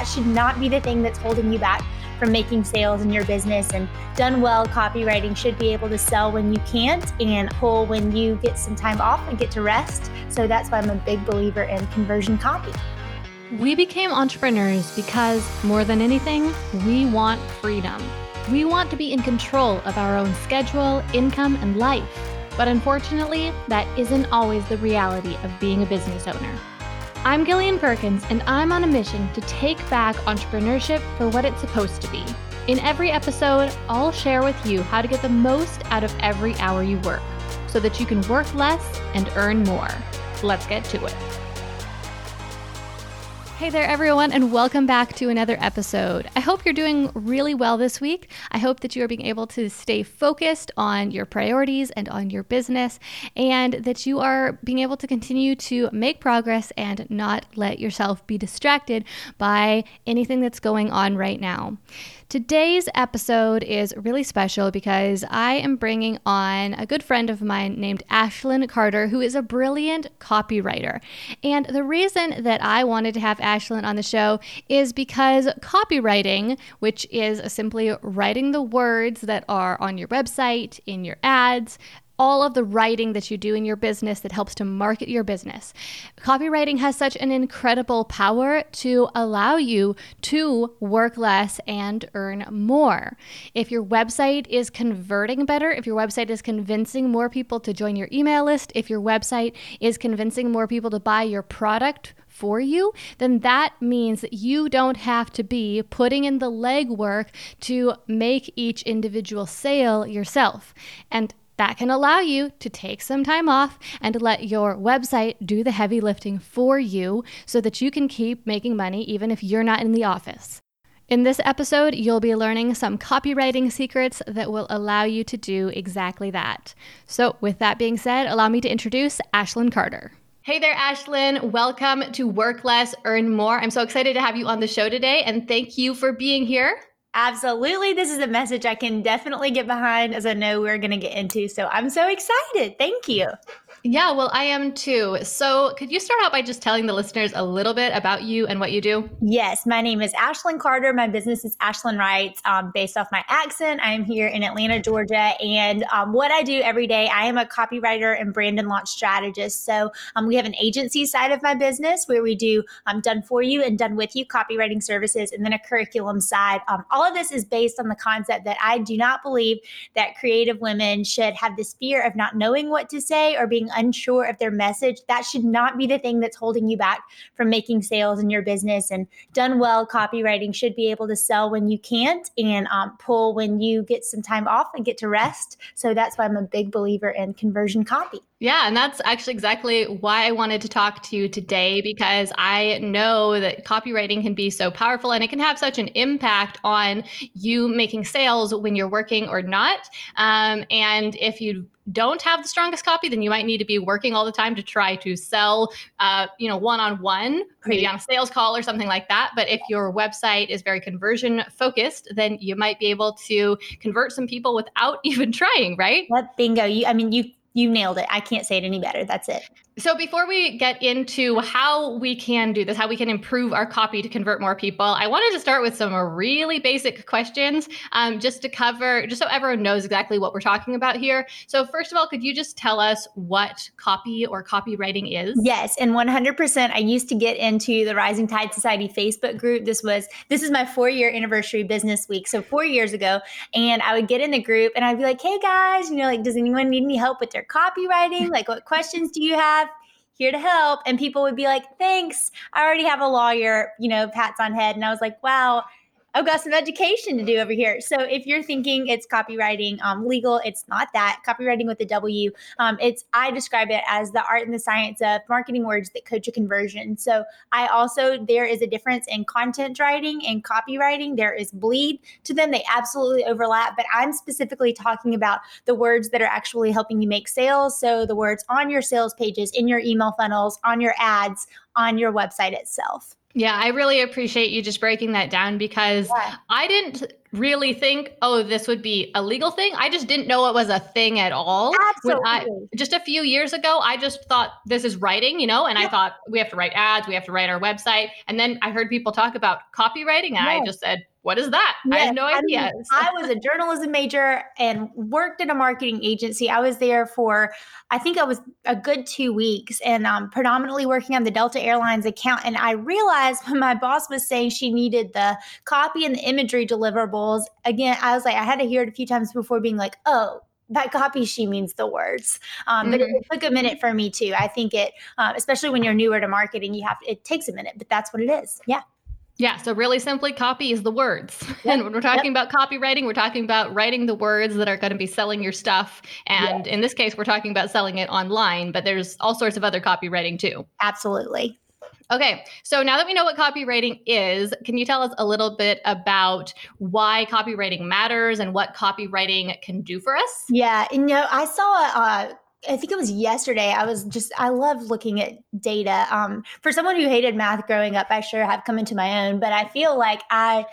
that should not be the thing that's holding you back from making sales in your business. And done well, copywriting should be able to sell when you can't and pull when you get some time off and get to rest. So that's why I'm a big believer in conversion copy. We became entrepreneurs because, more than anything, we want freedom. We want to be in control of our own schedule, income, and life. But unfortunately, that isn't always the reality of being a business owner. I'm Gillian Perkins, and I'm on a mission to take back entrepreneurship for what it's supposed to be. In every episode, I'll share with you how to get the most out of every hour you work so that you can work less and earn more. Let's get to it. Hey there, everyone, and welcome back to another episode. I hope you're doing really well this week. I hope that you are being able to stay focused on your priorities and on your business, and that you are being able to continue to make progress and not let yourself be distracted by anything that's going on right now. Today's episode is really special because I am bringing on a good friend of mine named Ashlyn Carter, who is a brilliant copywriter. And the reason that I wanted to have Ashlyn on the show is because copywriting, which is simply writing the words that are on your website, in your ads, all of the writing that you do in your business that helps to market your business. Copywriting has such an incredible power to allow you to work less and earn more. If your website is converting better, if your website is convincing more people to join your email list, if your website is convincing more people to buy your product, for you, then that means that you don't have to be putting in the legwork to make each individual sale yourself. And that can allow you to take some time off and let your website do the heavy lifting for you so that you can keep making money even if you're not in the office. In this episode, you'll be learning some copywriting secrets that will allow you to do exactly that. So, with that being said, allow me to introduce Ashlyn Carter. Hey there, Ashlyn. Welcome to Work Less, Earn More. I'm so excited to have you on the show today, and thank you for being here. Absolutely. This is a message I can definitely get behind as I know we're going to get into. So I'm so excited. Thank you. Yeah, well, I am too. So, could you start out by just telling the listeners a little bit about you and what you do? Yes, my name is Ashlyn Carter. My business is Ashlyn Writes. Um, based off my accent, I am here in Atlanta, Georgia. And um, what I do every day, I am a copywriter and brand and launch strategist. So, um, we have an agency side of my business where we do um, done for you and done with you copywriting services, and then a curriculum side. Um, all of this is based on the concept that I do not believe that creative women should have this fear of not knowing what to say or being unsure of their message, that should not be the thing that's holding you back from making sales in your business. And done well, copywriting should be able to sell when you can't and um, pull when you get some time off and get to rest. So that's why I'm a big believer in conversion copy. Yeah, and that's actually exactly why I wanted to talk to you today because I know that copywriting can be so powerful and it can have such an impact on you making sales when you're working or not. Um, and if you don't have the strongest copy, then you might need to be working all the time to try to sell, uh, you know, one on one, maybe on a sales call or something like that. But if your website is very conversion focused, then you might be able to convert some people without even trying, right? What bingo. You, I mean, you you nailed it. I can't say it any better. That's it. So, before we get into how we can do this, how we can improve our copy to convert more people, I wanted to start with some really basic questions um, just to cover, just so everyone knows exactly what we're talking about here. So, first of all, could you just tell us what copy or copywriting is? Yes, and 100%. I used to get into the Rising Tide Society Facebook group. This was, this is my four year anniversary business week. So, four years ago. And I would get in the group and I'd be like, hey guys, you know, like, does anyone need any help with their copywriting? Like, what questions do you have? Here to help. And people would be like, thanks. I already have a lawyer, you know, pats on head. And I was like, wow, I've got some education to do over here. So if you're thinking it's copywriting um, legal, it's not that. Copywriting with a W. Um, it's I describe it as the art and the science of marketing words that coach a conversion. So I also there is a difference in content writing and copywriting. There is bleed to them. They absolutely overlap, but I'm specifically talking about the words that are actually helping you make sales. So the words on your sales pages, in your email funnels, on your ads, on your website itself. Yeah, I really appreciate you just breaking that down because yeah. I didn't really think, oh, this would be a legal thing. I just didn't know it was a thing at all. Absolutely. I, just a few years ago, I just thought this is writing, you know, and yep. I thought we have to write ads, we have to write our website. And then I heard people talk about copywriting, and yes. I just said, what is that? Yes, I have no idea. I, mean, I was a journalism major and worked in a marketing agency. I was there for, I think I was a good two weeks and um, predominantly working on the Delta Airlines account. And I realized when my boss was saying she needed the copy and the imagery again, I was like, I had to hear it a few times before being like, oh, that copy she means the words um, mm-hmm. but it, mm-hmm. took a minute for me too i think it uh, especially when you're newer to marketing you have it takes a minute but that's what it is yeah yeah, so really simply, copy is the words. Yep. And when we're talking yep. about copywriting, we're talking about writing the words that are going to be selling your stuff. And in this case, we're talking about selling it online, but there's all sorts of other copywriting too. Absolutely. Okay, so now that we know what copywriting is, can you tell us a little bit about why copywriting matters and what copywriting can do for us? Yeah, you know, I saw I think it was yesterday. I was just, I love looking at data. Um, for someone who hated math growing up, I sure have come into my own, but I feel like I,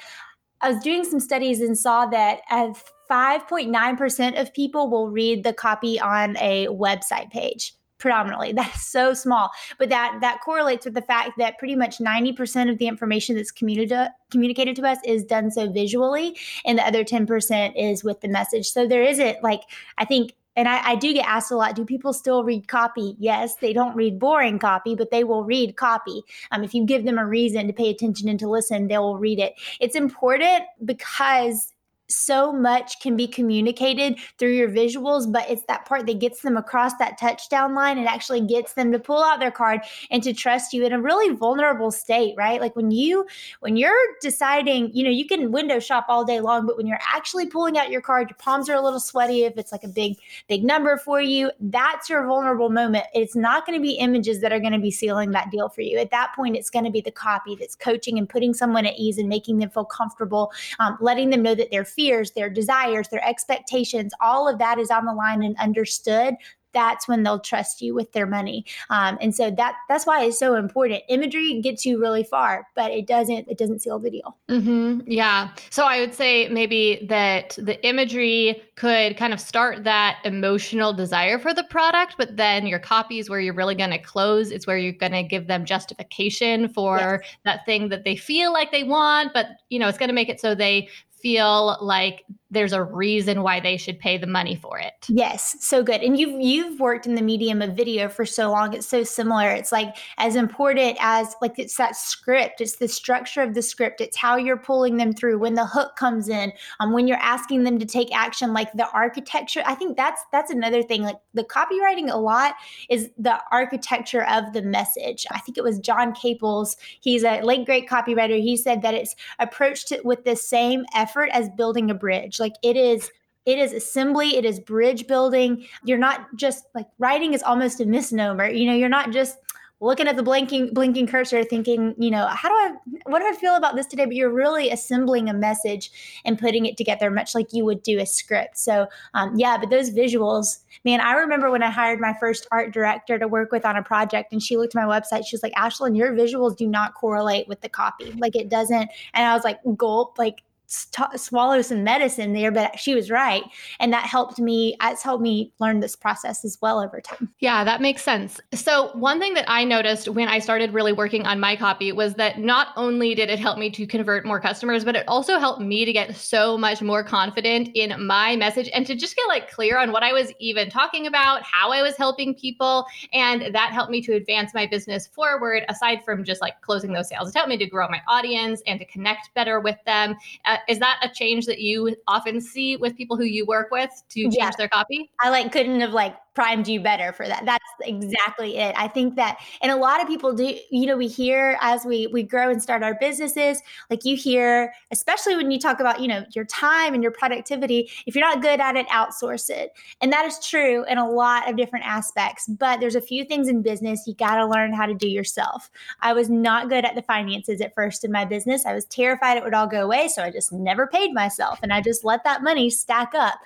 I was doing some studies and saw that as 5.9% of people will read the copy on a website page predominantly. That's so small. But that that correlates with the fact that pretty much 90% of the information that's communicated communicated to us is done so visually and the other 10% is with the message. So there isn't like i think and I, I, do get asked a lot do people still read copy? Yes they don't read boring copy but they will read copy. Um, if you give them a reason to pay attention and to listen they will read it. It's important because so much can be communicated through your visuals, but it's that part that gets them across that touchdown line and actually gets them to pull out their card and to trust you in a really vulnerable state, right? Like when you when you're deciding, you know, you can window shop all day long, but when you're actually pulling out your card, your palms are a little sweaty if it's like a big big number for you, that's your vulnerable moment. It's not going to be images that are going to be sealing that deal for you. At that point, it's going to be the copy that's coaching and putting someone at ease and making them feel comfortable, um, letting them know that they're fears, their desires, their expectations, all of that is on the line and understood that's when they'll trust you with their money. Um, and so that that's why it's so important. Imagery gets you really far, but it doesn't it doesn't seal the deal. Mm-hmm. Yeah. So I would say maybe that the imagery could kind of start that emotional desire for the product, but then your copy is where you're really going to close. It's where you're going to give them justification for yes. that thing that they feel like they want, but you know it's going to make it so they feel like there's a reason why they should pay the money for it. Yes, so good. And you've you've worked in the medium of video for so long. It's so similar. It's like as important as like it's that script. It's the structure of the script. It's how you're pulling them through when the hook comes in. Um, when you're asking them to take action, like the architecture. I think that's that's another thing. Like the copywriting a lot is the architecture of the message. I think it was John Caples. He's a late great copywriter. He said that it's approached with the same effort as building a bridge bridge. Like it is it is assembly, it is bridge building. You're not just like writing is almost a misnomer. You know, you're not just looking at the blinking blinking cursor thinking you know how do i what do i feel about this today but you're really assembling a message and putting it together much like you would do a script so um, yeah but those visuals man i remember when i hired my first art director to work with on a project and she looked at my website she was like ashlyn your visuals do not correlate with the copy like it doesn't and i was like gulp like st- swallow some medicine there, but she was right. And that helped me, it's helped me learn this process as well over time. Yeah, that makes sense. So, one thing that I noticed when I started really working on my copy was that not only did it help me to convert more customers, but it also helped me to get so much more confident in my message and to just get like clear on what I was even talking about, how I was helping people. And that helped me to advance my business forward aside from just like closing those sales. It helped me to grow my audience and to connect better with them. Uh, is that a change that you often see with people who you work with to change yeah. their copy? I like couldn't have like primed you better for that. That's exactly it. I think that, and a lot of people do, you know, we hear as we we grow and start our businesses, like you hear, especially when you talk about, you know, your time and your productivity, if you're not good at it, outsource it. And that is true in a lot of different aspects. But there's a few things in business you got to learn how to do yourself. I was not good at the finances at first in my business. I was terrified it would all go away. So I just never paid myself and I just let that money stack up.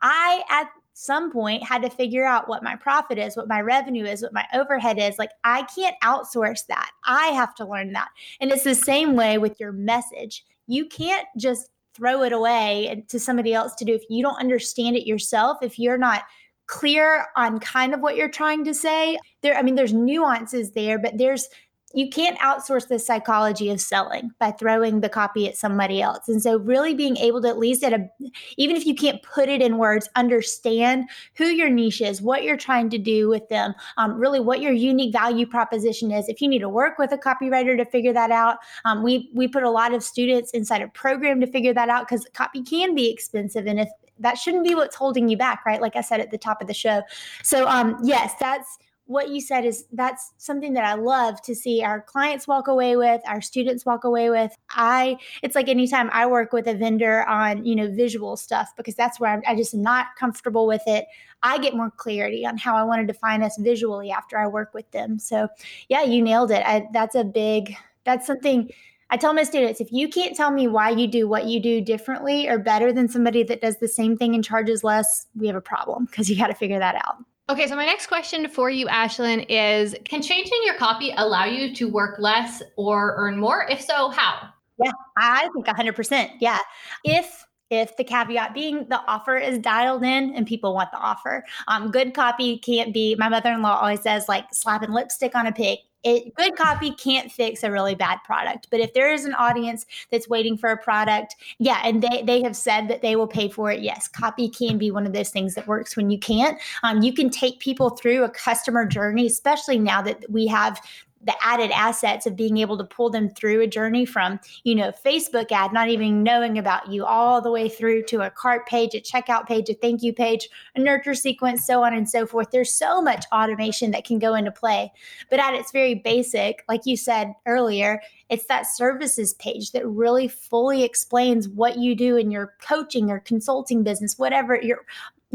I, at some point had to figure out what my profit is, what my revenue is, what my overhead is. Like I can't outsource that. I have to learn that. And it's the same way with your message. You can't just throw it away to somebody else to do if you don't understand it yourself, if you're not clear on kind of what you're trying to say. There, I mean, there's nuances there, but there's you can't outsource the psychology of selling by throwing the copy at somebody else. And so really being able to at least at a even if you can't put it in words, understand who your niche is, what you're trying to do with them, um, really what your unique value proposition is. If you need to work with a copywriter to figure that out, um, we we put a lot of students inside a program to figure that out because copy can be expensive. And if that shouldn't be what's holding you back, right? Like I said at the top of the show. So um, yes, that's what you said is that's something that I love to see our clients walk away with, our students walk away with. I it's like anytime I work with a vendor on, you know, visual stuff because that's where I'm, I just am not comfortable with it. I get more clarity on how I want to define us visually after I work with them. So, yeah, you nailed it. I, that's a big that's something I tell my students if you can't tell me why you do what you do differently or better than somebody that does the same thing and charges less, we have a problem because you got to figure that out. Okay, so my next question for you, Ashlyn, is Can changing your copy allow you to work less or earn more? If so, how? Yeah, I think 100%. Yeah. If if the caveat being the offer is dialed in and people want the offer. Um, good copy can't be, my mother in law always says, like slapping lipstick on a pig it, good copy can't fix a really bad product but if there is an audience that's waiting for a product yeah and they, they have said that they will pay for it yes copy can be one of those things that works when you can't. Um, you can take people through a customer journey especially now that we have the added assets of being able to pull them through a journey from, you know, Facebook ad, not even knowing about you, all the way through to a cart page, a checkout page, a thank you page, a nurture sequence, so on and so forth. There's so much automation that can go into play. But at its very basic, like you said earlier, it's that services page that really fully explains what you do in your coaching or consulting business, whatever your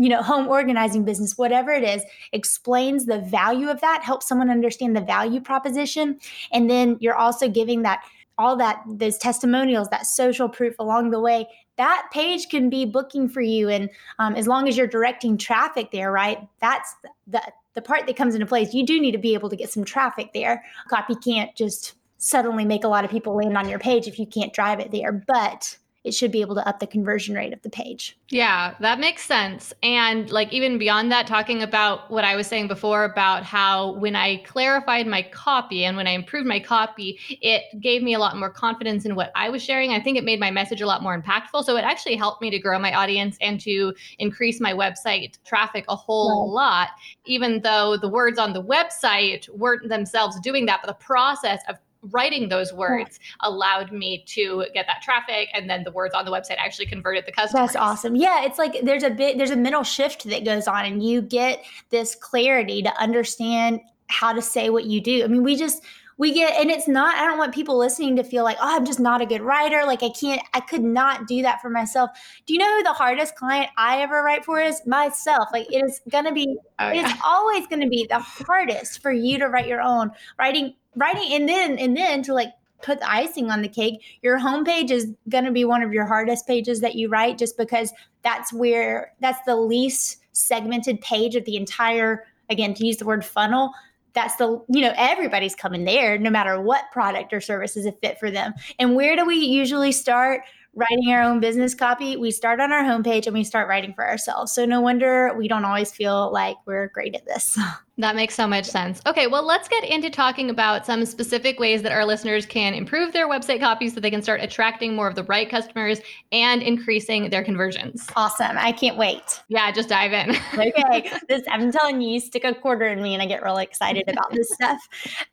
you know, home organizing business, whatever it is, explains the value of that, helps someone understand the value proposition. And then you're also giving that all that those testimonials, that social proof along the way. That page can be booking for you, and um, as long as you're directing traffic there, right? That's the the part that comes into place. You do need to be able to get some traffic there. Copy can't just suddenly make a lot of people land on your page if you can't drive it there, but it should be able to up the conversion rate of the page. Yeah, that makes sense. And like even beyond that, talking about what I was saying before about how when I clarified my copy and when I improved my copy, it gave me a lot more confidence in what I was sharing. I think it made my message a lot more impactful. So it actually helped me to grow my audience and to increase my website traffic a whole right. lot, even though the words on the website weren't themselves doing that, but the process of writing those words allowed me to get that traffic and then the words on the website actually converted the customers. That's awesome. Yeah, it's like there's a bit there's a mental shift that goes on and you get this clarity to understand how to say what you do. I mean, we just we get and it's not i don't want people listening to feel like oh i'm just not a good writer like i can't i could not do that for myself do you know who the hardest client i ever write for is myself like it is going to be oh, yeah. it's always going to be the hardest for you to write your own writing writing and then and then to like put the icing on the cake your homepage is going to be one of your hardest pages that you write just because that's where that's the least segmented page of the entire again to use the word funnel that's the you know everybody's coming there no matter what product or service is a fit for them. And where do we usually start writing our own business copy? We start on our homepage and we start writing for ourselves. So no wonder we don't always feel like we're great at this That makes so much sense. Okay, well, let's get into talking about some specific ways that our listeners can improve their website copy so they can start attracting more of the right customers and increasing their conversions. Awesome. I can't wait. Yeah, just dive in. okay. This I'm telling you, you stick a quarter in me and I get really excited about this stuff.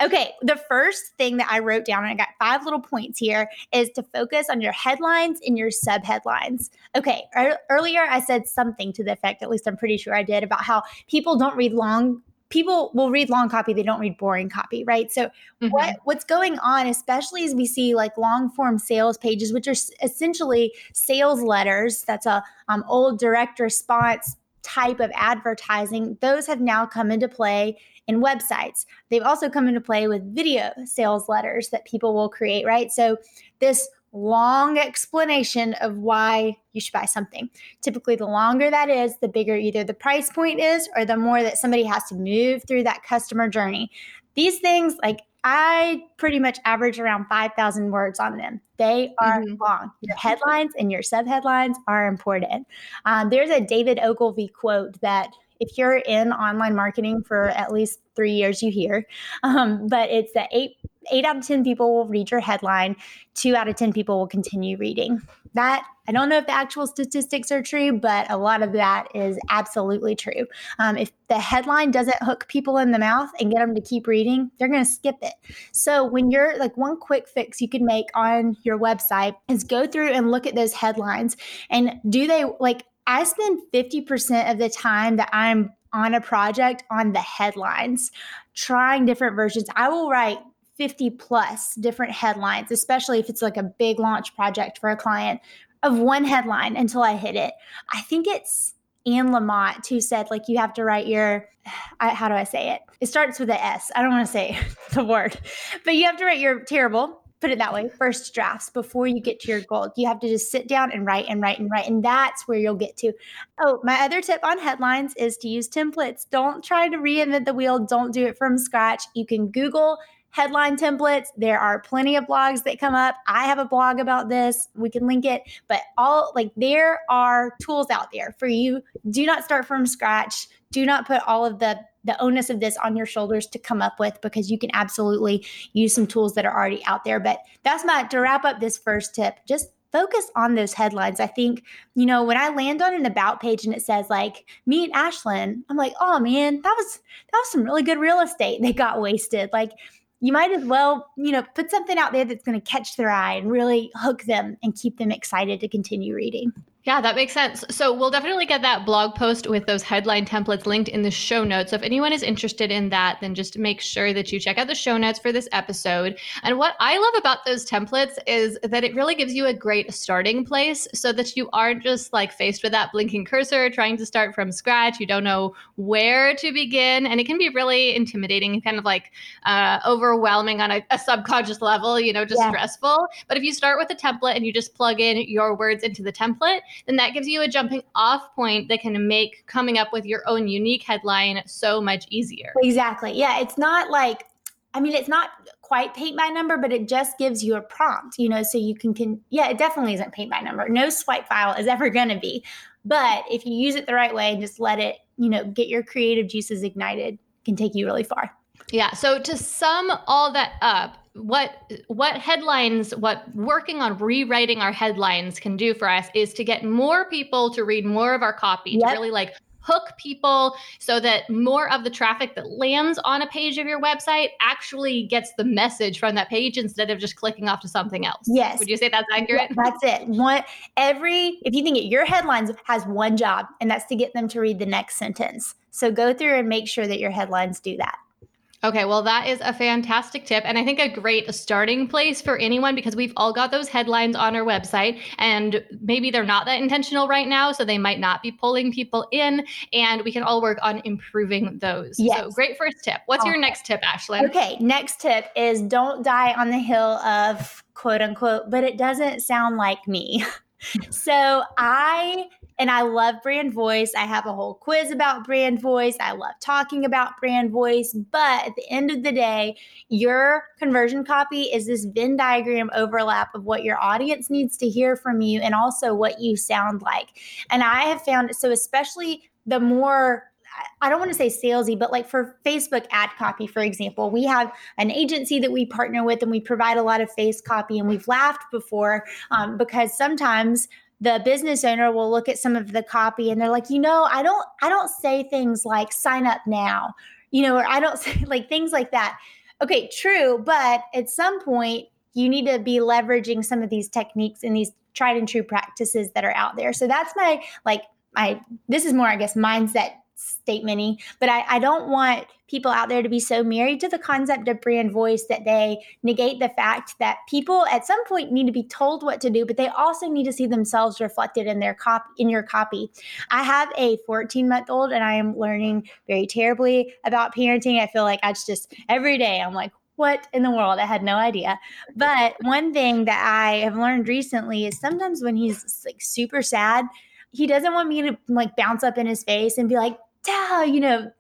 Okay, the first thing that I wrote down, and I got five little points here, is to focus on your headlines and your subheadlines. Okay, earlier I said something to the effect, at least I'm pretty sure I did, about how people don't read long people will read long copy they don't read boring copy right? So mm-hmm. what what's going on especially as we see like long form sales pages which are essentially sales letters that's a um, old direct response type of advertising those have now come into play in websites. They've also come into play with video sales letters that people will create right? So this long explanation of why you should buy something. Typically, the longer that is, the bigger either the price point is or the more that somebody has to move through that customer journey. These things, like I pretty much average around 5,000 words on them. They are mm-hmm. long. Your headlines and your subheadlines are important. Um, there's a David Ogilvy quote that if you're in online marketing for at least three years, you hear, um, but it's that eight eight out of 10 people will read your headline, two out of 10 people will continue reading. That, I don't know if the actual statistics are true, but a lot of that is absolutely true. Um, if the headline doesn't hook people in the mouth and get them to keep reading, they're going to skip it. So, when you're like one quick fix you can make on your website is go through and look at those headlines and do they like, I spend 50% of the time that I'm on a project on the headlines, trying different versions. I will write 50 plus different headlines, especially if it's like a big launch project for a client of one headline until I hit it. I think it's Anne Lamott who said, like, you have to write your, I, how do I say it? It starts with a S. I don't want to say the word, but you have to write your terrible, put it that way, first drafts before you get to your goal. You have to just sit down and write and write and write. And that's where you'll get to. Oh, my other tip on headlines is to use templates. Don't try to reinvent the wheel, don't do it from scratch. You can Google headline templates. There are plenty of blogs that come up. I have a blog about this. We can link it, but all like there are tools out there for you. Do not start from scratch. Do not put all of the the onus of this on your shoulders to come up with because you can absolutely use some tools that are already out there. But that's my to wrap up this first tip. Just focus on those headlines. I think, you know, when I land on an about page and it says like me and Ashlyn, I'm like, oh man, that was that was some really good real estate that got wasted. Like you might as well, you know, put something out there that's going to catch their eye and really hook them and keep them excited to continue reading. Yeah, that makes sense. So we'll definitely get that blog post with those headline templates linked in the show notes. So if anyone is interested in that, then just make sure that you check out the show notes for this episode. And what I love about those templates is that it really gives you a great starting place so that you aren't just like faced with that blinking cursor trying to start from scratch. You don't know where to begin. And it can be really intimidating and kind of like uh, overwhelming on a, a, subconscious level, you know, just yeah. stressful. But if you start with a template and you just plug in your words into the template, then that gives you a jumping off point that can make coming up with your own unique headline so much easier. Exactly. Yeah. It's not like, I mean, it's not quite paint by number, but it just gives you a prompt, you know, so you can, can yeah, it definitely isn't paint by number. No swipe file is ever going to be. But if you use it the right way and just let it, you know, get your creative juices ignited, can take you really far. Yeah. So to sum all that up, what what headlines what working on rewriting our headlines can do for us is to get more people to read more of our copy yep. to really like hook people so that more of the traffic that lands on a page of your website actually gets the message from that page instead of just clicking off to something else. Yes. Would you say that's accurate? Yeah, that's it. One every if you think it, your headlines has one job and that's to get them to read the next sentence. So go through and make sure that your headlines do that. Okay, well, that is a fantastic tip. And I think a great starting place for anyone because we've all got those headlines on our website and maybe they're not that intentional right now. So they might not be pulling people in and we can all work on improving those. Yes. So great first tip. What's your next tip, Ashlyn? Okay, next tip is don't die on the hill of quote unquote, but it doesn't sound like me. so I and I love brand voice. I have a whole quiz about brand voice. I love talking about brand voice. But at the end of the day, your conversion copy is this Venn diagram overlap of what your audience needs to hear from you and also what you sound like. And I have found so, especially the more I don't want to say salesy, but like for Facebook ad copy, for example, we have an agency that we partner with and we provide a lot of face copy. And we've laughed before um, because sometimes the business owner will look at some of the copy and they're like, you know, I don't, I don't say things like sign up now, you know, or I don't say like things like that. Okay, true. But at some point, you need to be leveraging some of these techniques and these tried and true practices that are out there. So that's my, like, my, this is more, I guess, mindset statementy, but I, I don't want people out there to be so married to the concept of brand voice that they negate the fact that people at some point need to be told what to do, but they also need to see themselves reflected in their copy in your copy. I have a 14 month old and I am learning very terribly about parenting. I feel like I just every day I'm like, what in the world? I had no idea. But one thing that I have learned recently is sometimes when he's like super sad, he doesn't want me to like bounce up in his face and be like, Dad, you know,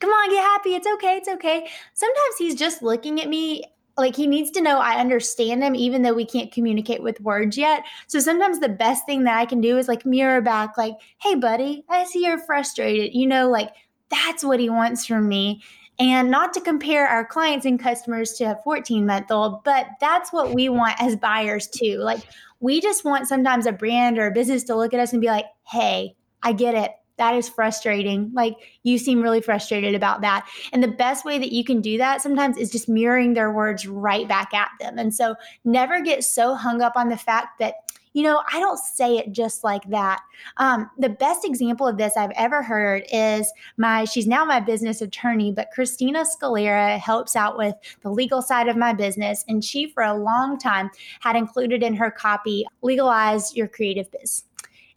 come on, get happy. It's okay. It's okay. Sometimes he's just looking at me like he needs to know I understand him, even though we can't communicate with words yet. So sometimes the best thing that I can do is like mirror back, like, hey, buddy, I see you're frustrated. You know, like that's what he wants from me. And not to compare our clients and customers to a 14 month old, but that's what we want as buyers too. Like, we just want sometimes a brand or a business to look at us and be like, hey, I get it that is frustrating. Like you seem really frustrated about that. And the best way that you can do that sometimes is just mirroring their words right back at them. And so never get so hung up on the fact that you know, I don't say it just like that. Um, the best example of this I've ever heard is my, she's now my business attorney, but Christina Scalera helps out with the legal side of my business. And she, for a long time, had included in her copy, legalize your creative biz.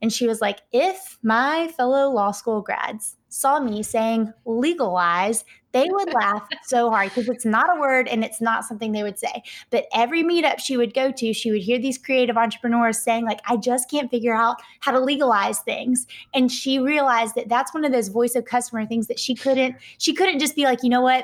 And she was like, if my fellow law school grads saw me saying legalize, they would laugh so hard because it's not a word and it's not something they would say. But every meetup she would go to, she would hear these creative entrepreneurs saying, like, I just can't figure out how to legalize things. And she realized that that's one of those voice of customer things that she couldn't, she couldn't just be like, you know what?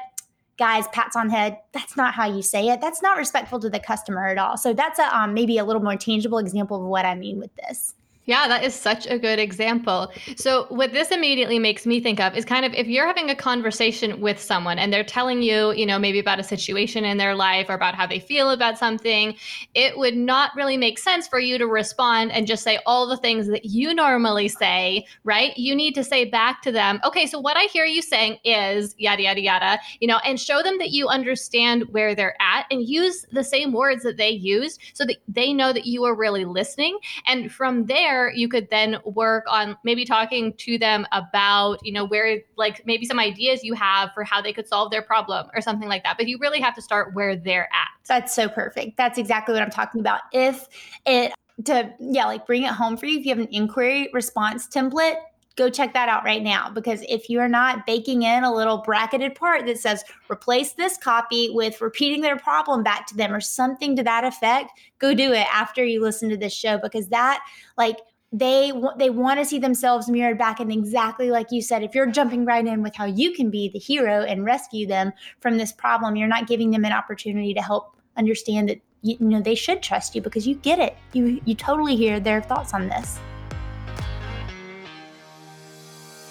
guys pats on head that's not how you say it that's not respectful to the customer at all so that's a um, maybe a little more tangible example of what i mean with this yeah, that is such a good example. So, what this immediately makes me think of is kind of if you're having a conversation with someone and they're telling you, you know, maybe about a situation in their life or about how they feel about something, it would not really make sense for you to respond and just say all the things that you normally say, right? You need to say back to them, okay, so what I hear you saying is yada, yada, yada, you know, and show them that you understand where they're at and use the same words that they used so that they know that you are really listening. And from there, you could then work on maybe talking to them about you know where like maybe some ideas you have for how they could solve their problem or something like that. But you really have to start where they're at. That's so perfect. That's exactly what i'm talking about. If it to yeah like bring it home for you. If you have an inquiry response template go check that out right now because if you're not baking in a little bracketed part that says replace this copy with repeating their problem back to them or something to that effect go do it after you listen to this show because that like they they want to see themselves mirrored back and exactly like you said if you're jumping right in with how you can be the hero and rescue them from this problem you're not giving them an opportunity to help understand that you, you know they should trust you because you get it. You you totally hear their thoughts on this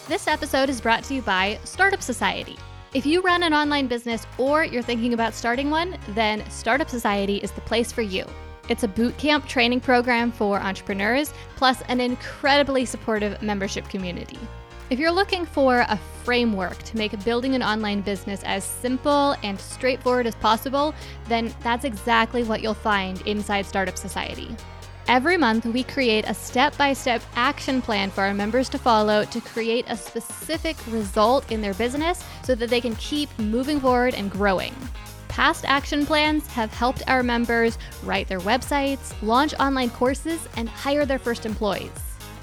this episode is brought to you by startup society if you run an online business or you're thinking about starting one then startup society is the place for you it's a bootcamp training program for entrepreneurs, plus an incredibly supportive membership community. If you're looking for a framework to make building an online business as simple and straightforward as possible, then that's exactly what you'll find inside Startup Society. Every month, we create a step by step action plan for our members to follow to create a specific result in their business so that they can keep moving forward and growing. Past action plans have helped our members write their websites, launch online courses, and hire their first employees.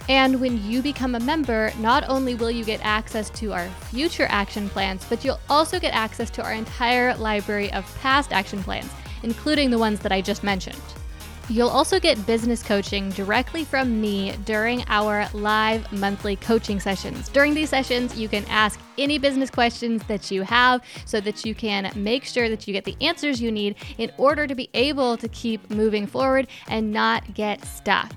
And when you become a member, not only will you get access to our future action plans, but you'll also get access to our entire library of past action plans, including the ones that I just mentioned. You'll also get business coaching directly from me during our live monthly coaching sessions. During these sessions, you can ask any business questions that you have so that you can make sure that you get the answers you need in order to be able to keep moving forward and not get stuck.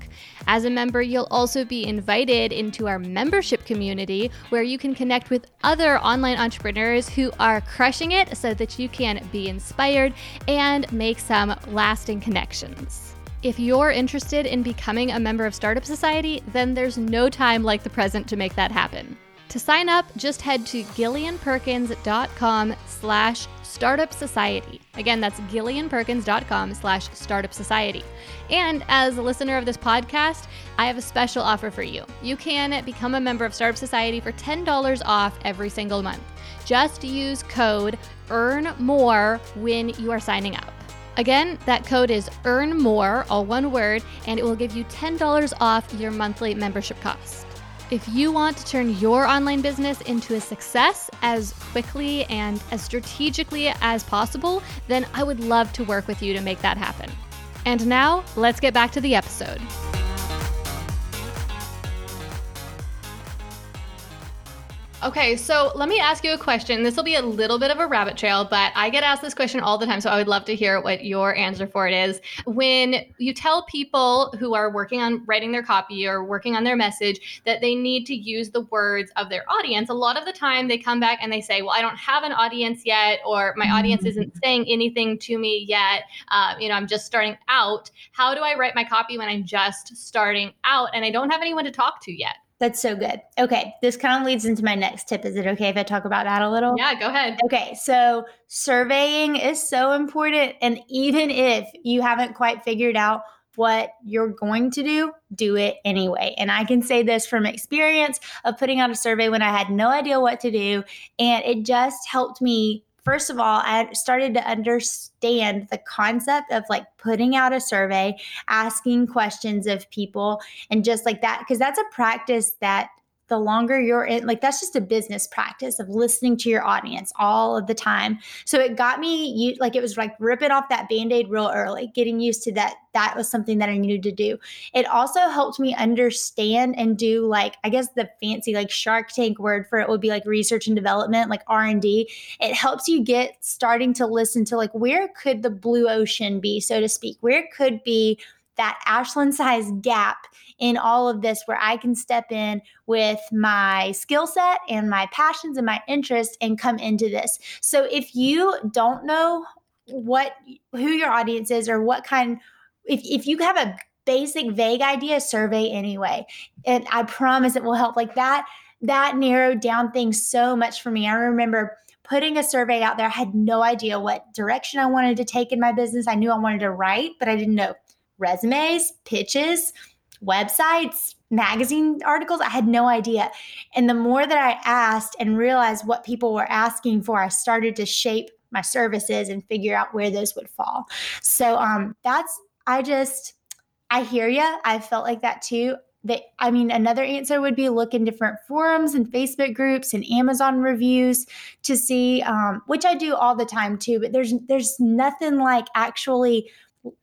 As a member, you'll also be invited into our membership community where you can connect with other online entrepreneurs who are crushing it so that you can be inspired and make some lasting connections. If you're interested in becoming a member of Startup Society, then there's no time like the present to make that happen. To sign up, just head to gillianperkins.com slash startup society. Again, that's gillianperkins.com slash startup society. And as a listener of this podcast, I have a special offer for you. You can become a member of Startup Society for $10 off every single month. Just use code EARN MORE when you are signing up. Again, that code is earn more, all one word, and it will give you $10 off your monthly membership cost. If you want to turn your online business into a success as quickly and as strategically as possible, then I would love to work with you to make that happen. And now, let's get back to the episode. Okay, so let me ask you a question. This will be a little bit of a rabbit trail, but I get asked this question all the time, so I would love to hear what your answer for it is. When you tell people who are working on writing their copy or working on their message that they need to use the words of their audience, a lot of the time they come back and they say, Well, I don't have an audience yet, or my audience mm-hmm. isn't saying anything to me yet. Uh, you know, I'm just starting out. How do I write my copy when I'm just starting out and I don't have anyone to talk to yet? That's so good. Okay, this kind of leads into my next tip. Is it okay if I talk about that a little? Yeah, go ahead. Okay, so surveying is so important. And even if you haven't quite figured out what you're going to do, do it anyway. And I can say this from experience of putting out a survey when I had no idea what to do. And it just helped me first of all, I started to understand the concept of like putting out a survey, asking questions of people, and just like that, because that's a practice that the longer you're in like that's just a business practice of listening to your audience all of the time. So it got me you like it was like ripping off that band-aid real early getting used to that that was something that i needed to do. It also helped me understand and do like i guess the fancy like shark tank word for it would be like research and development like r&d it helps you get starting to listen to like where could the blue ocean be so to speak? Where could be that Ashlyn size gap in all of this where I can step in with my skill set and my passions and my interests and come into this. So if you don't know what who your audience is or what kind if if you have a basic vague idea survey anyway and I promise it will help like that that narrowed down things so much for me. I remember putting a survey out there. I had no idea what direction I wanted to take in my business. I knew I wanted to write, but I didn't know resumes, pitches, websites, magazine articles. I had no idea. And the more that I asked and realized what people were asking for, I started to shape my services and figure out where those would fall. So um that's I just I hear you. I felt like that too. That I mean, another answer would be look in different forums and Facebook groups and Amazon reviews to see, um, which I do all the time too. But there's there's nothing like actually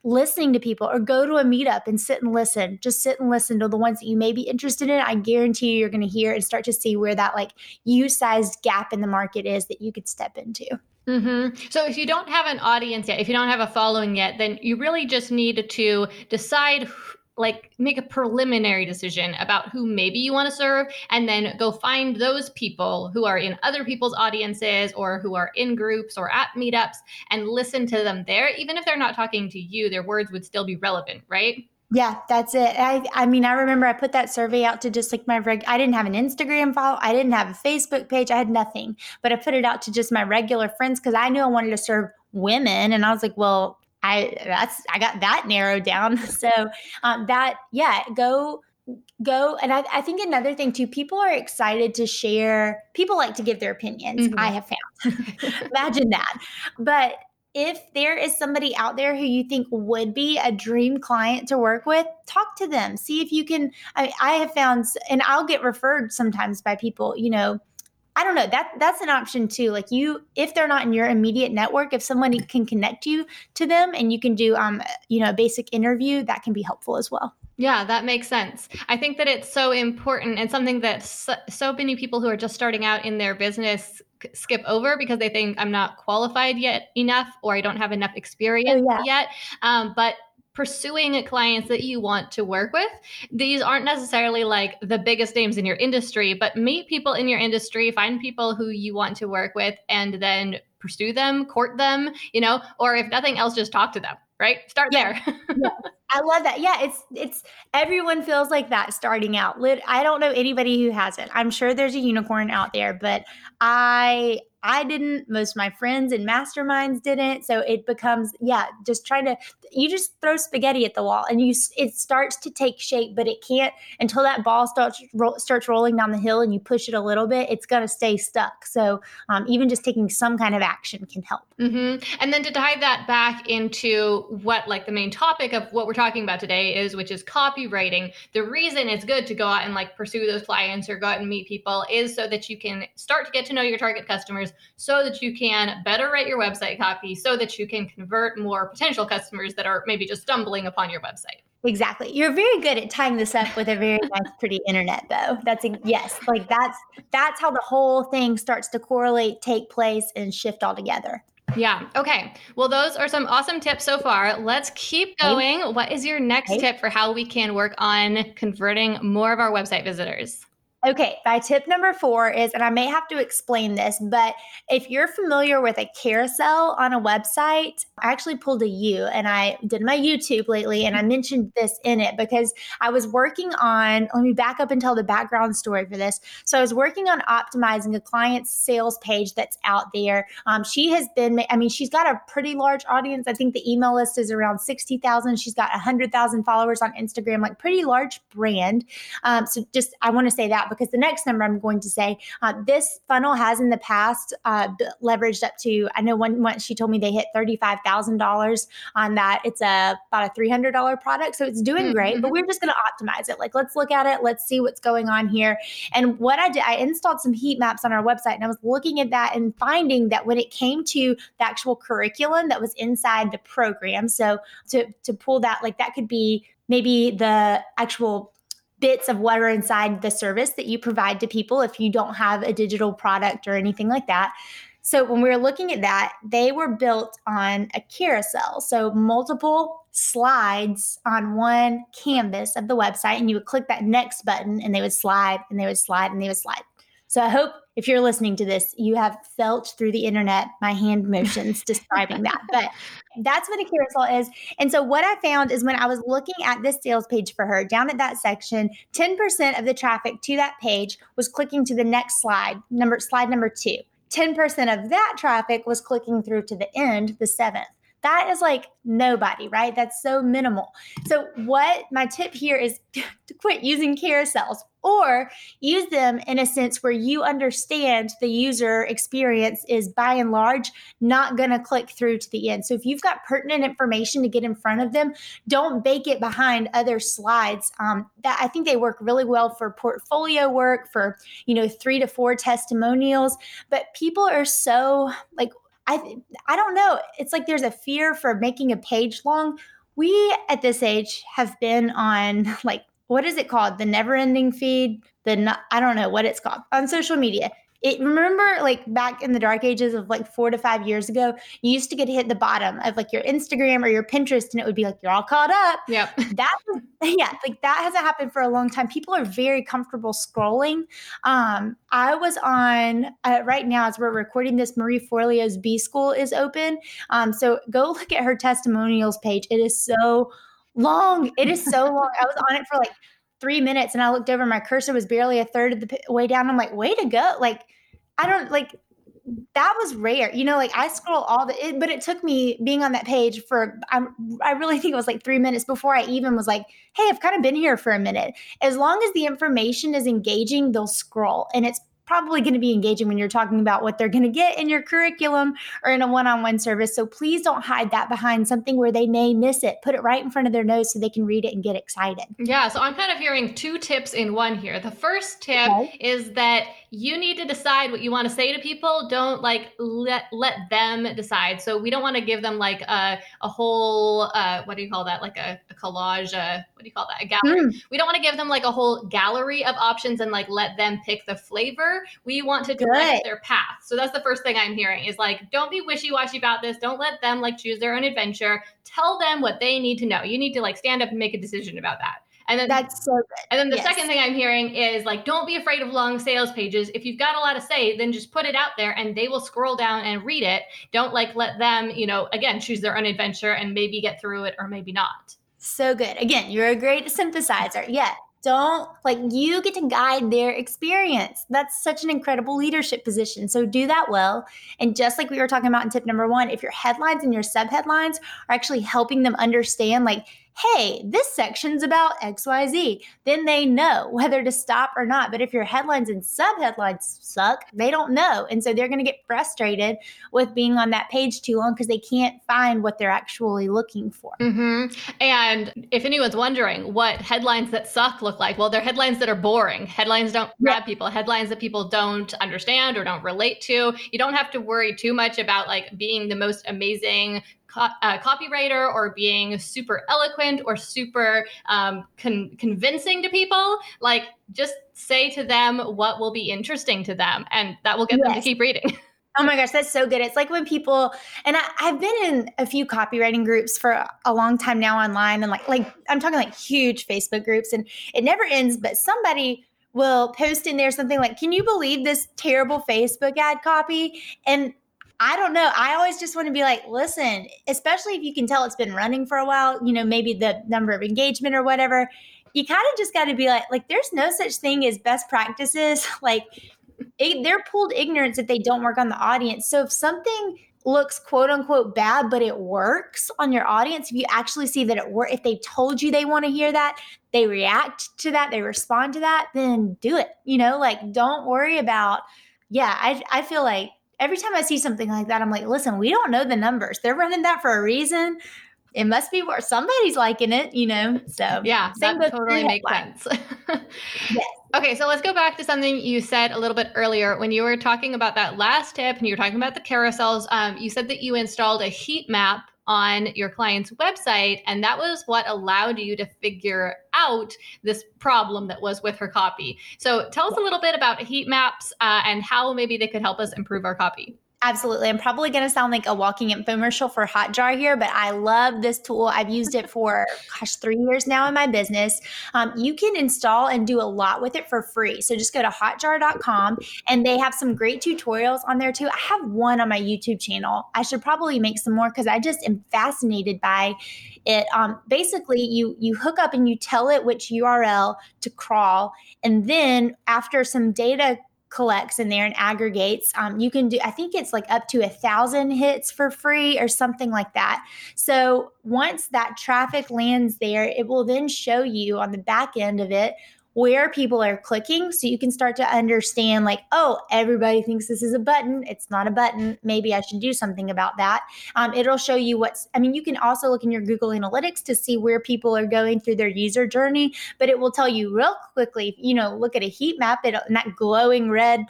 listening to people or go to a meetup and sit and listen. Just sit and listen to the ones that you may be interested in. I guarantee you, you're going to hear and start to see where that like you sized gap in the market is that you could step into. Mm-hmm. So if you don't have an audience yet, if you don't have a following yet, then you really just need to decide like make a preliminary decision about who maybe you want to serve and then go find those people who are in other people's audiences or who are in groups or at meetups and listen to them there even if they're not talking to you their words would still be relevant right yeah, that's it. I I mean, I remember I put that survey out to just like my reg I didn't have an Instagram follow, I didn't have a Facebook page, I had nothing. But I put it out to just my regular friends cuz I knew I wanted to serve women and I was like, well, I that's I got that narrowed down. So um, that yeah, go go and I, I, think another thing too people are excited to share people like to give their opinions mm-hmm. i have found imagine that but if there is somebody out there who you think would be a dream client to work with talk to them see if you can i, I have found and i'll get referred sometimes by people you know I don't know. That that's an option too. Like you, if they're not in your immediate network, if somebody can connect you to them and you can do, um, you know, a basic interview, that can be helpful as well. Yeah, that makes sense. I think that it's so important and something that so, so many people who are just starting out in their business skip over because they think I'm not qualified yet enough or I don't have enough experience oh, yeah. yet. Um, but pursuing clients that you want to work with. These aren't necessarily like the biggest names in your industry, but meet people in your industry, find people who you want to work with, and then pursue them, court them, you know, or if nothing else, just talk to them, right? Start yeah. there. yeah. I love that. Yeah, it's it's everyone feels like that starting out. I don't know anybody who hasn't. I'm sure there's a unicorn out there, but I I didn't. Most of my friends and masterminds didn't. So it becomes, yeah, just trying to, you just throw spaghetti at the wall and you, it starts to take shape, but it can't until that ball starts, ro- starts rolling down the hill and you push it a little bit, it's going to stay stuck. So um, even just taking some kind of action can help. Mm-hmm. And then to tie that back into what like the main topic of what we're talking about today is, which is copywriting. The reason it's good to go out and like pursue those clients or go out and meet people is so that you can start to get to know your target customers so that you can better write your website copy so that you can convert more potential customers that are maybe just stumbling upon your website. Exactly. You're very good at tying this up with a very nice, pretty internet, though. That's a, yes, like that's that's how the whole thing starts to correlate, take place, and shift all together. Yeah. Okay. Well, those are some awesome tips so far. Let's keep going. What is your next tip for how we can work on converting more of our website visitors? Okay, my tip number four is, and I may have to explain this, but if you're familiar with a carousel on a website, I actually pulled a U and I did my YouTube lately and I mentioned this in it because I was working on, let me back up and tell the background story for this. So I was working on optimizing a client's sales page that's out there. Um, she has been, I mean, she's got a pretty large audience. I think the email list is around 60,000. She's got 100,000 followers on Instagram, like pretty large brand. Um, so just, I want to say that because the next number I'm going to say, uh, this funnel has in the past uh, leveraged up to, I know one, one she told me they hit $35,000 on that. It's a, about a $300 product. So it's doing mm-hmm. great, but we're just going to optimize it. Like, let's look at it. Let's see what's going on here. And what I did, I installed some heat maps on our website and I was looking at that and finding that when it came to the actual curriculum that was inside the program, so to, to pull that, like that could be maybe the actual bits of what are inside the service that you provide to people if you don't have a digital product or anything like that. So when we were looking at that, they were built on a carousel. So multiple slides on one canvas of the website, and you would click that next button and they would slide and they would slide and they would slide. So I hope if you're listening to this, you have felt through the internet my hand motions describing that. But that's what a carousel is. And so what I found is when I was looking at this sales page for her, down at that section, 10% of the traffic to that page was clicking to the next slide, number slide number two. 10% of that traffic was clicking through to the end, the seventh. That is like nobody, right? That's so minimal. So, what my tip here is to quit using carousels or use them in a sense where you understand the user experience is by and large not going to click through to the end. So, if you've got pertinent information to get in front of them, don't bake it behind other slides. Um, that I think they work really well for portfolio work, for you know, three to four testimonials. But people are so like I I don't know. It's like there's a fear for making a page long. We at this age have been on like what is it called? The never ending feed. The I don't know what it's called on social media it remember like back in the dark ages of like four to five years ago, you used to get hit the bottom of like your Instagram or your Pinterest, and it would be like you're all caught up. Yeah, that yeah, like that hasn't happened for a long time. People are very comfortable scrolling. Um, I was on uh, right now as we're recording this. Marie Forleo's B School is open, um, so go look at her testimonials page. It is so long. It is so long. I was on it for like three minutes and I looked over, my cursor was barely a third of the way down. I'm like, way to go. Like, I don't like that was rare. You know, like I scroll all the, it, but it took me being on that page for, I, I really think it was like three minutes before I even was like, hey, I've kind of been here for a minute. As long as the information is engaging, they'll scroll. And it's probably going to be engaging when you're talking about what they're going to get in your curriculum or in a one-on-one service. So please don't hide that behind something where they may miss it. Put it right in front of their nose so they can read it and get excited. Yeah, so I'm kind of hearing two tips in one here. The first tip okay. is that you need to decide what you want to say to people. Don't like let let them decide. So we don't want to give them like a a whole uh, what do you call that? Like a, a collage. Uh, what do you call that? A gallery. Mm. We don't want to give them like a whole gallery of options and like let them pick the flavor. We want to direct Good. their path. So that's the first thing I'm hearing is like don't be wishy washy about this. Don't let them like choose their own adventure. Tell them what they need to know. You need to like stand up and make a decision about that. And then that's so good. And then the yes. second thing I'm hearing is like, don't be afraid of long sales pages. If you've got a lot to say, then just put it out there and they will scroll down and read it. Don't like let them, you know, again, choose their own adventure and maybe get through it or maybe not. So good. Again, you're a great synthesizer. Yeah. Don't like you get to guide their experience. That's such an incredible leadership position. So do that well. And just like we were talking about in tip number one, if your headlines and your subheadlines are actually helping them understand, like, hey, this section's about XYZ, then they know whether to stop or not. But if your headlines and subheadlines suck, they don't know. And so they're going to get frustrated with being on that page too long because they can't find what they're actually looking for. Mm-hmm. And if anyone's wondering what headlines that suck look like, well, they're headlines that are boring. Headlines don't grab yeah. people, headlines that people don't understand or don't relate to. You don't have to worry too much about like being the most amazing co- uh, copywriter or being super eloquent or super um, con- convincing to people. Like, just say to them what will be interesting to them, and that will get yes. them to keep reading. Oh my gosh, that's so good. It's like when people and I, have been in a few copywriting groups for a long time now online, and like like I'm talking like huge Facebook groups, and it never ends. But somebody will post in there something like, "Can you believe this terrible Facebook ad copy?" And I don't know. I always just want to be like, listen, especially if you can tell it's been running for a while, you know, maybe the number of engagement or whatever. You kind of just got to be like, like, there's no such thing as best practices. like, it, they're pulled ignorance if they don't work on the audience. So if something looks quote unquote bad, but it works on your audience, if you actually see that it works, if they told you they want to hear that, they react to that, they respond to that, then do it. You know, like don't worry about, yeah, I, I feel like every time I see something like that, I'm like, listen, we don't know the numbers. They're running that for a reason. It must be where somebody's liking it, you know? So, yeah, that totally makes sense. yes. Okay, so let's go back to something you said a little bit earlier when you were talking about that last tip and you were talking about the carousels. Um, you said that you installed a heat map on your client's website. And that was what allowed you to figure out this problem that was with her copy. So tell us a little bit about heat maps uh, and how maybe they could help us improve our copy. Absolutely. I'm probably going to sound like a walking infomercial for Hotjar here, but I love this tool. I've used it for, gosh, three years now in my business. Um, you can install and do a lot with it for free. So just go to hotjar.com and they have some great tutorials on there too. I have one on my YouTube channel. I should probably make some more because I just am fascinated by it. Um, basically, you you hook up and you tell it which URL to crawl, and then after some data collects in there and aggregates. Um, you can do, I think it's like up to a thousand hits for free or something like that. So once that traffic lands there, it will then show you on the back end of it where people are clicking so you can start to understand like oh everybody thinks this is a button it's not a button maybe i should do something about that. Um, it'll show you what's i mean you can also look in your google analytics to see where people are going through their user journey but it will tell you real quickly you know look at a heat map it, and that glowing red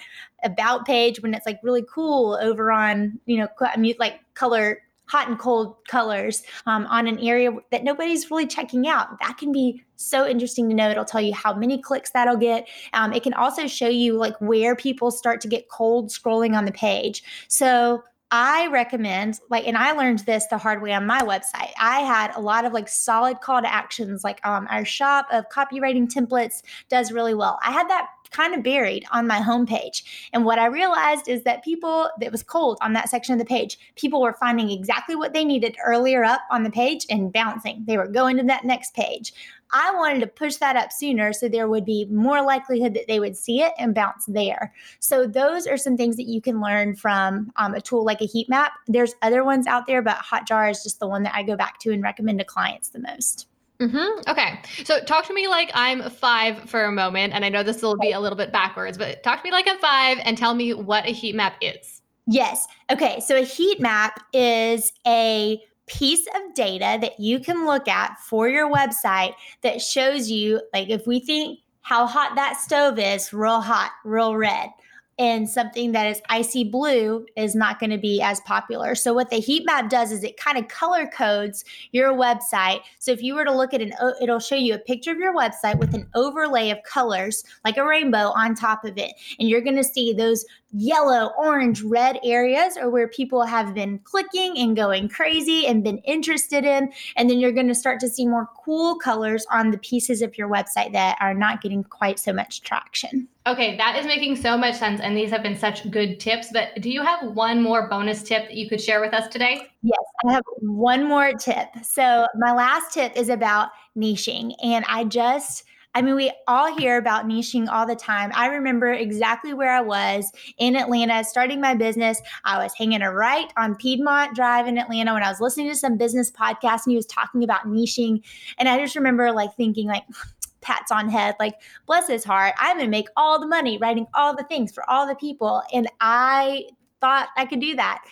about page when it's like really cool over on you know i mean like color hot and cold colors um, on an area that nobody's really checking out. That can be so interesting to know. It'll tell you how many clicks that'll get. Um, it can also show you like where people start to get cold scrolling on the page. So I recommend like, and I learned this the hard way on my website. I had a lot of like solid call to actions, like um, our shop of copywriting templates does really well. I had that kind of buried on my homepage. And what I realized is that people, that was cold on that section of the page, people were finding exactly what they needed earlier up on the page and bouncing. They were going to that next page. I wanted to push that up sooner so there would be more likelihood that they would see it and bounce there. So, those are some things that you can learn from um, a tool like a heat map. There's other ones out there, but Hotjar is just the one that I go back to and recommend to clients the most. Mm-hmm. Okay. So talk to me like I'm five for a moment. And I know this will be a little bit backwards, but talk to me like I'm five and tell me what a heat map is. Yes. Okay. So a heat map is a piece of data that you can look at for your website that shows you, like, if we think how hot that stove is, real hot, real red and something that is icy blue is not going to be as popular. So what the heat map does is it kind of color codes your website. So if you were to look at an it'll show you a picture of your website with an overlay of colors like a rainbow on top of it. And you're going to see those yellow, orange, red areas are where people have been clicking and going crazy and been interested in. And then you're going to start to see more cool colors on the pieces of your website that are not getting quite so much traction. Okay, that is making so much sense. And these have been such good tips. But do you have one more bonus tip that you could share with us today? Yes, I have one more tip. So, my last tip is about niching. And I just, I mean, we all hear about niching all the time. I remember exactly where I was in Atlanta starting my business. I was hanging right on Piedmont Drive in Atlanta when I was listening to some business podcast and he was talking about niching. And I just remember like thinking, like, pats on head, like, bless his heart, I'm gonna make all the money writing all the things for all the people. And I thought I could do that.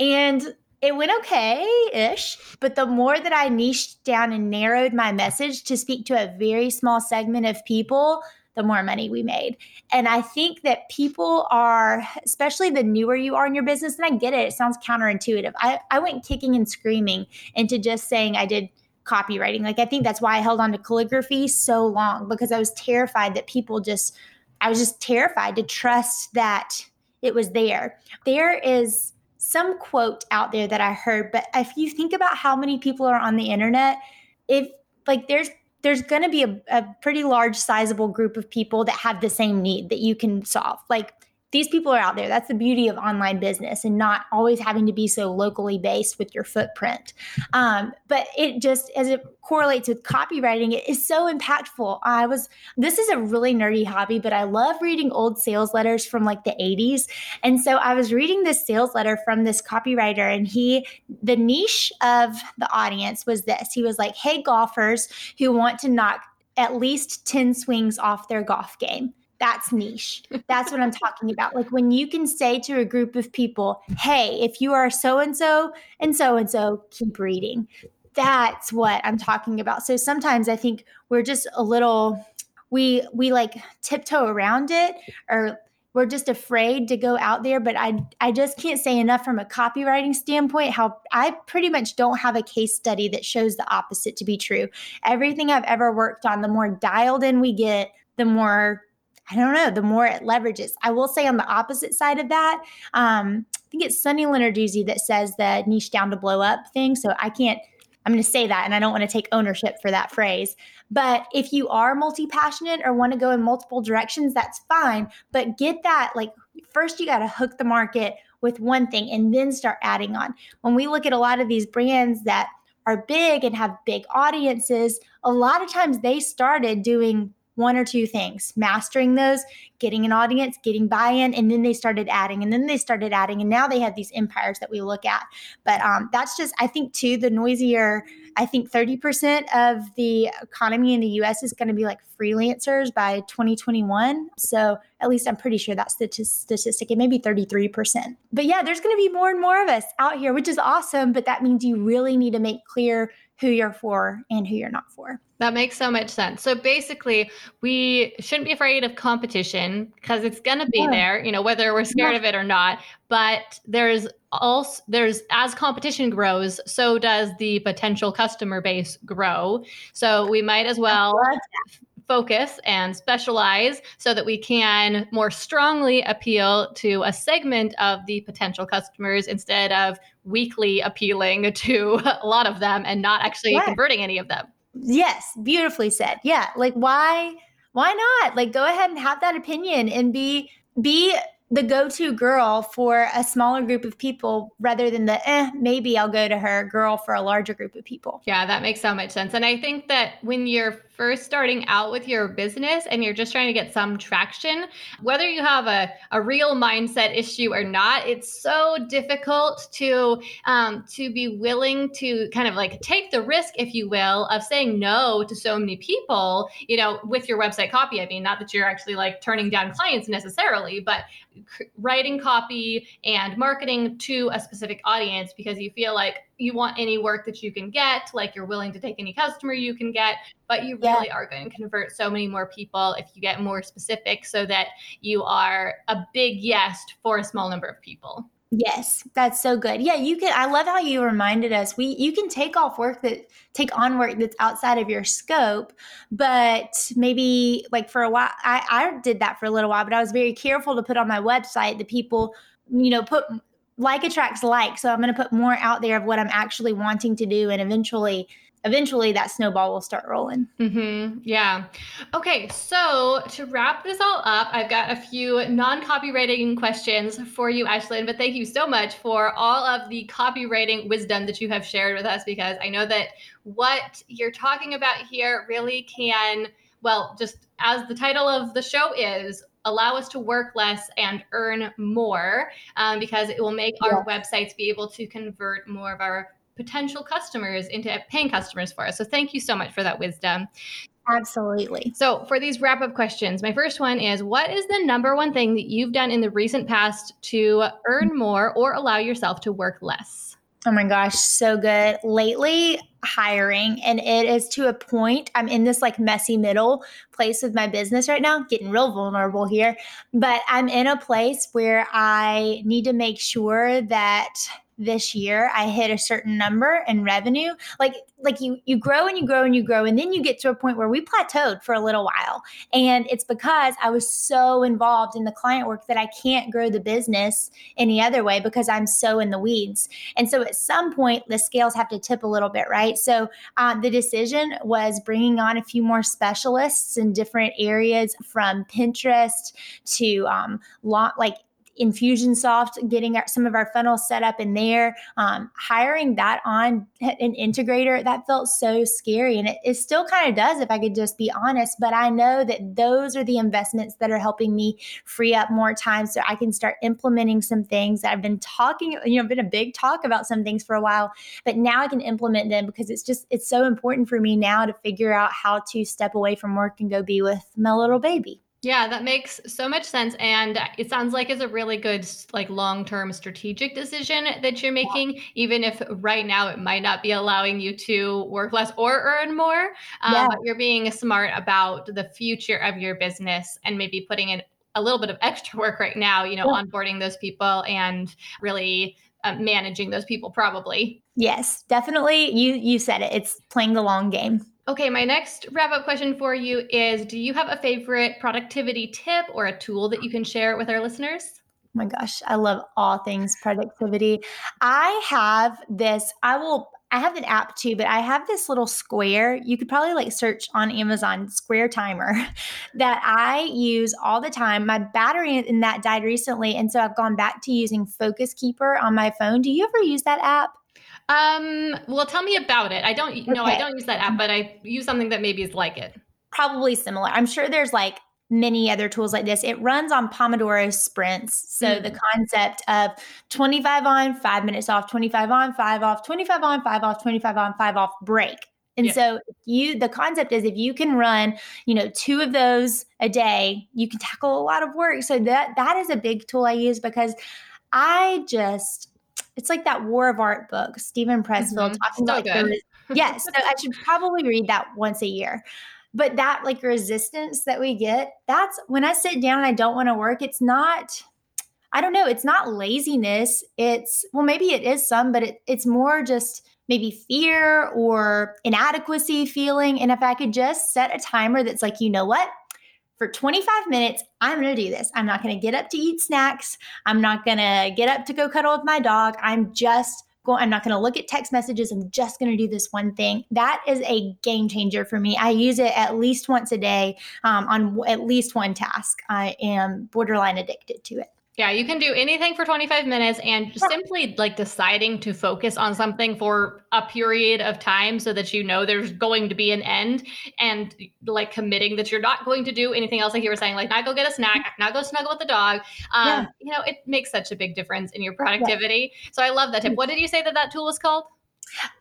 And it went okay ish, but the more that I niched down and narrowed my message to speak to a very small segment of people, the more money we made. And I think that people are, especially the newer you are in your business, and I get it, it sounds counterintuitive. I, I went kicking and screaming into just saying I did copywriting. Like I think that's why I held on to calligraphy so long because I was terrified that people just I was just terrified to trust that it was there. There is some quote out there that I heard, but if you think about how many people are on the internet, if like there's there's going to be a, a pretty large sizable group of people that have the same need that you can solve. Like these people are out there. That's the beauty of online business and not always having to be so locally based with your footprint. Um, but it just, as it correlates with copywriting, it is so impactful. I was, this is a really nerdy hobby, but I love reading old sales letters from like the 80s. And so I was reading this sales letter from this copywriter, and he, the niche of the audience was this he was like, hey, golfers who want to knock at least 10 swings off their golf game that's niche. That's what I'm talking about. Like when you can say to a group of people, hey, if you are so and so and so and so, keep reading. That's what I'm talking about. So sometimes I think we're just a little we we like tiptoe around it or we're just afraid to go out there but i i just can't say enough from a copywriting standpoint how i pretty much don't have a case study that shows the opposite to be true everything i've ever worked on the more dialed in we get the more I don't know, the more it leverages. I will say on the opposite side of that, um, I think it's Sunny Lenarduzzi that says the niche down to blow up thing. So I can't, I'm going to say that and I don't want to take ownership for that phrase. But if you are multi passionate or want to go in multiple directions, that's fine. But get that, like, first you got to hook the market with one thing and then start adding on. When we look at a lot of these brands that are big and have big audiences, a lot of times they started doing one or two things, mastering those, getting an audience, getting buy in, and then they started adding, and then they started adding, and now they have these empires that we look at. But um, that's just, I think, too, the noisier. I think 30% of the economy in the US is going to be like freelancers by 2021. So at least I'm pretty sure that's the t- statistic. It may be 33%. But yeah, there's going to be more and more of us out here, which is awesome. But that means you really need to make clear who you're for and who you're not for. That makes so much sense. So basically, we shouldn't be afraid of competition because it's going to be yeah. there, you know, whether we're scared yeah. of it or not. But there's also there's as competition grows, so does the potential customer base grow. So we might as well focus and specialize so that we can more strongly appeal to a segment of the potential customers instead of weakly appealing to a lot of them and not actually converting any of them. Yes, beautifully said. Yeah, like why why not? Like go ahead and have that opinion and be be the go-to girl for a smaller group of people rather than the eh maybe I'll go to her girl for a larger group of people. Yeah, that makes so much sense. And I think that when you're first starting out with your business and you're just trying to get some traction, whether you have a, a real mindset issue or not, it's so difficult to um, to be willing to kind of like take the risk, if you will, of saying no to so many people, you know, with your website copy. I mean, not that you're actually like turning down clients necessarily, but writing copy and marketing to a specific audience because you feel like you want any work that you can get, like you're willing to take any customer you can get, but you really yeah. are going to convert so many more people if you get more specific so that you are a big yes for a small number of people. Yes, that's so good. Yeah, you can I love how you reminded us. We you can take off work that take on work that's outside of your scope, but maybe like for a while I I did that for a little while, but I was very careful to put on my website the people, you know, put like attracts like. So I'm going to put more out there of what I'm actually wanting to do and eventually eventually that snowball will start rolling. Mm-hmm. Yeah. Okay. So to wrap this all up, I've got a few non-copywriting questions for you, Ashlyn. But thank you so much for all of the copywriting wisdom that you have shared with us, because I know that what you're talking about here really can, well, just as the title of the show is, allow us to work less and earn more um, because it will make our websites be able to convert more of our potential customers into paying customers for us. So thank you so much for that wisdom. Absolutely. So, for these wrap up questions, my first one is What is the number one thing that you've done in the recent past to earn more or allow yourself to work less? Oh my gosh, so good. Lately, hiring, and it is to a point. I'm in this like messy middle place with my business right now, getting real vulnerable here. But I'm in a place where I need to make sure that this year I hit a certain number in revenue. Like like you you grow and you grow and you grow and then you get to a point where we plateaued for a little while. And it's because I was so involved in the client work that I can't grow the business any other way because I'm so in the weeds. And so at some point the scales have to tip a little bit, right? So uh, the decision was bringing on a few more specialists in different areas from Pinterest to um, like Infusionsoft, getting our, some of our funnels set up in there, um, hiring that on an integrator, that felt so scary. And it, it still kind of does, if I could just be honest. But I know that those are the investments that are helping me free up more time so I can start implementing some things that I've been talking, you know, been a big talk about some things for a while, but now I can implement them because it's just, it's so important for me now to figure out how to step away from work and go be with my little baby. Yeah, that makes so much sense and it sounds like it's a really good like long-term strategic decision that you're making yeah. even if right now it might not be allowing you to work less or earn more. Um, yeah. you're being smart about the future of your business and maybe putting in a little bit of extra work right now, you know, yeah. onboarding those people and really um, managing those people probably. Yes, definitely. You you said it. It's playing the long game. Okay, my next wrap up question for you is Do you have a favorite productivity tip or a tool that you can share with our listeners? Oh my gosh, I love all things productivity. I have this, I will, I have an app too, but I have this little square. You could probably like search on Amazon square timer that I use all the time. My battery in that died recently. And so I've gone back to using Focus Keeper on my phone. Do you ever use that app? Um, well, tell me about it. I don't okay. no, I don't use that app, but I use something that maybe is like it. Probably similar. I'm sure there's like many other tools like this. It runs on Pomodoro sprints. So mm. the concept of 25 on, 5 minutes off, 25 on, 5 off, 25 on, 5 off, 25 on, 5 off break. And yeah. so you the concept is if you can run, you know, two of those a day, you can tackle a lot of work. So that that is a big tool I use because I just it's like that War of Art book, Steven Pressfield mm-hmm. talking about like the, yes. so I should probably read that once a year. But that like resistance that we get, that's when I sit down and I don't want to work, it's not I don't know, it's not laziness. It's well, maybe it is some, but it, it's more just maybe fear or inadequacy feeling. And if I could just set a timer that's like, you know what? For 25 minutes, I'm going to do this. I'm not going to get up to eat snacks. I'm not going to get up to go cuddle with my dog. I'm just going, I'm not going to look at text messages. I'm just going to do this one thing. That is a game changer for me. I use it at least once a day um, on at least one task. I am borderline addicted to it. Yeah, you can do anything for 25 minutes and simply like deciding to focus on something for a period of time so that you know there's going to be an end and like committing that you're not going to do anything else like you were saying like not go get a snack, mm-hmm. not go snuggle with the dog. Um, yeah. you know, it makes such a big difference in your productivity. Yeah. So I love that tip. Mm-hmm. What did you say that that tool was called?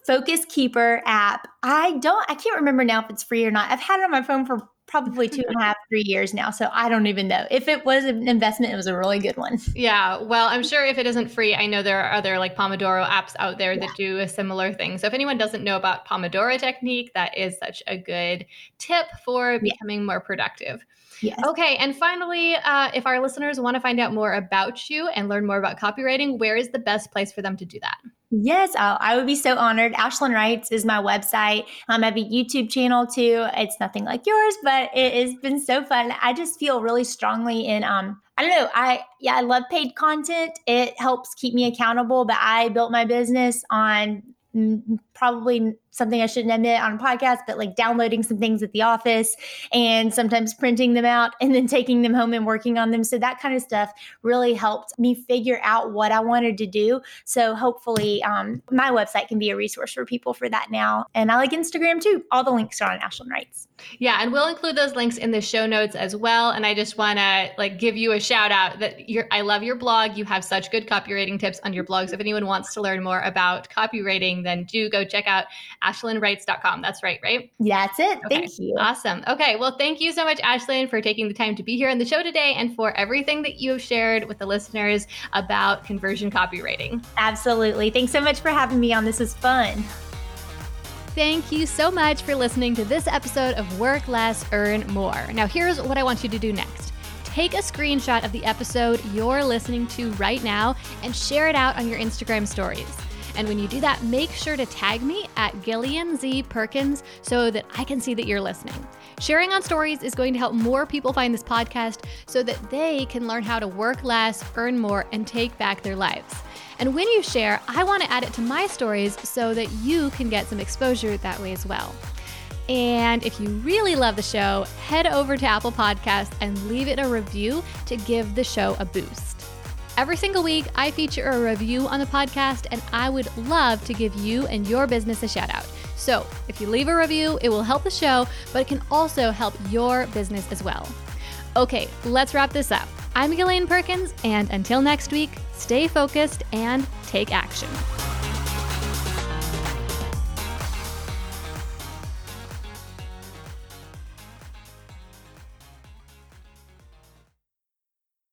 Focus Keeper app. I don't I can't remember now if it's free or not. I've had it on my phone for probably two and a half, three years now. So I don't even know. If it was an investment, it was a really good one. Yeah. Well, I'm sure if it isn't free, I know there are other like Pomodoro apps out there yeah. that do a similar thing. So if anyone doesn't know about Pomodoro technique, that is such a good tip for becoming yeah. more productive. Yes. Okay. And finally, uh, if our listeners want to find out more about you and learn more about copywriting, where is the best place for them to do that? Yes, oh, I would be so honored. Ashlyn Writes is my website. Um, I have a YouTube channel too. It's nothing like yours, but it has been so fun. I just feel really strongly in um, I don't know. I yeah, I love paid content. It helps keep me accountable. But I built my business on probably something I shouldn't admit on a podcast, but like downloading some things at the office and sometimes printing them out and then taking them home and working on them. So that kind of stuff really helped me figure out what I wanted to do. So hopefully, um, my website can be a resource for people for that now. And I like Instagram too. All the links are on Ashlyn Writes. Yeah, and we'll include those links in the show notes as well. And I just want to like give you a shout out that you're, I love your blog. You have such good copywriting tips on your blog. So if anyone wants to learn more about copywriting, then do go check out ashlynwrites.com. That's right, right? Yeah, That's it. Okay. Thank you. Awesome. Okay. Well, thank you so much, Ashlyn, for taking the time to be here on the show today and for everything that you have shared with the listeners about conversion copywriting. Absolutely. Thanks so much for having me on. This is fun. Thank you so much for listening to this episode of Work Less, Earn More. Now, here's what I want you to do next take a screenshot of the episode you're listening to right now and share it out on your Instagram stories. And when you do that, make sure to tag me at Gillian Z Perkins so that I can see that you're listening. Sharing on stories is going to help more people find this podcast so that they can learn how to work less, earn more, and take back their lives. And when you share, I want to add it to my stories so that you can get some exposure that way as well. And if you really love the show, head over to Apple Podcasts and leave it a review to give the show a boost. Every single week, I feature a review on the podcast, and I would love to give you and your business a shout out. So if you leave a review, it will help the show, but it can also help your business as well. Okay, let's wrap this up. I'm Gillian Perkins, and until next week, stay focused and take action.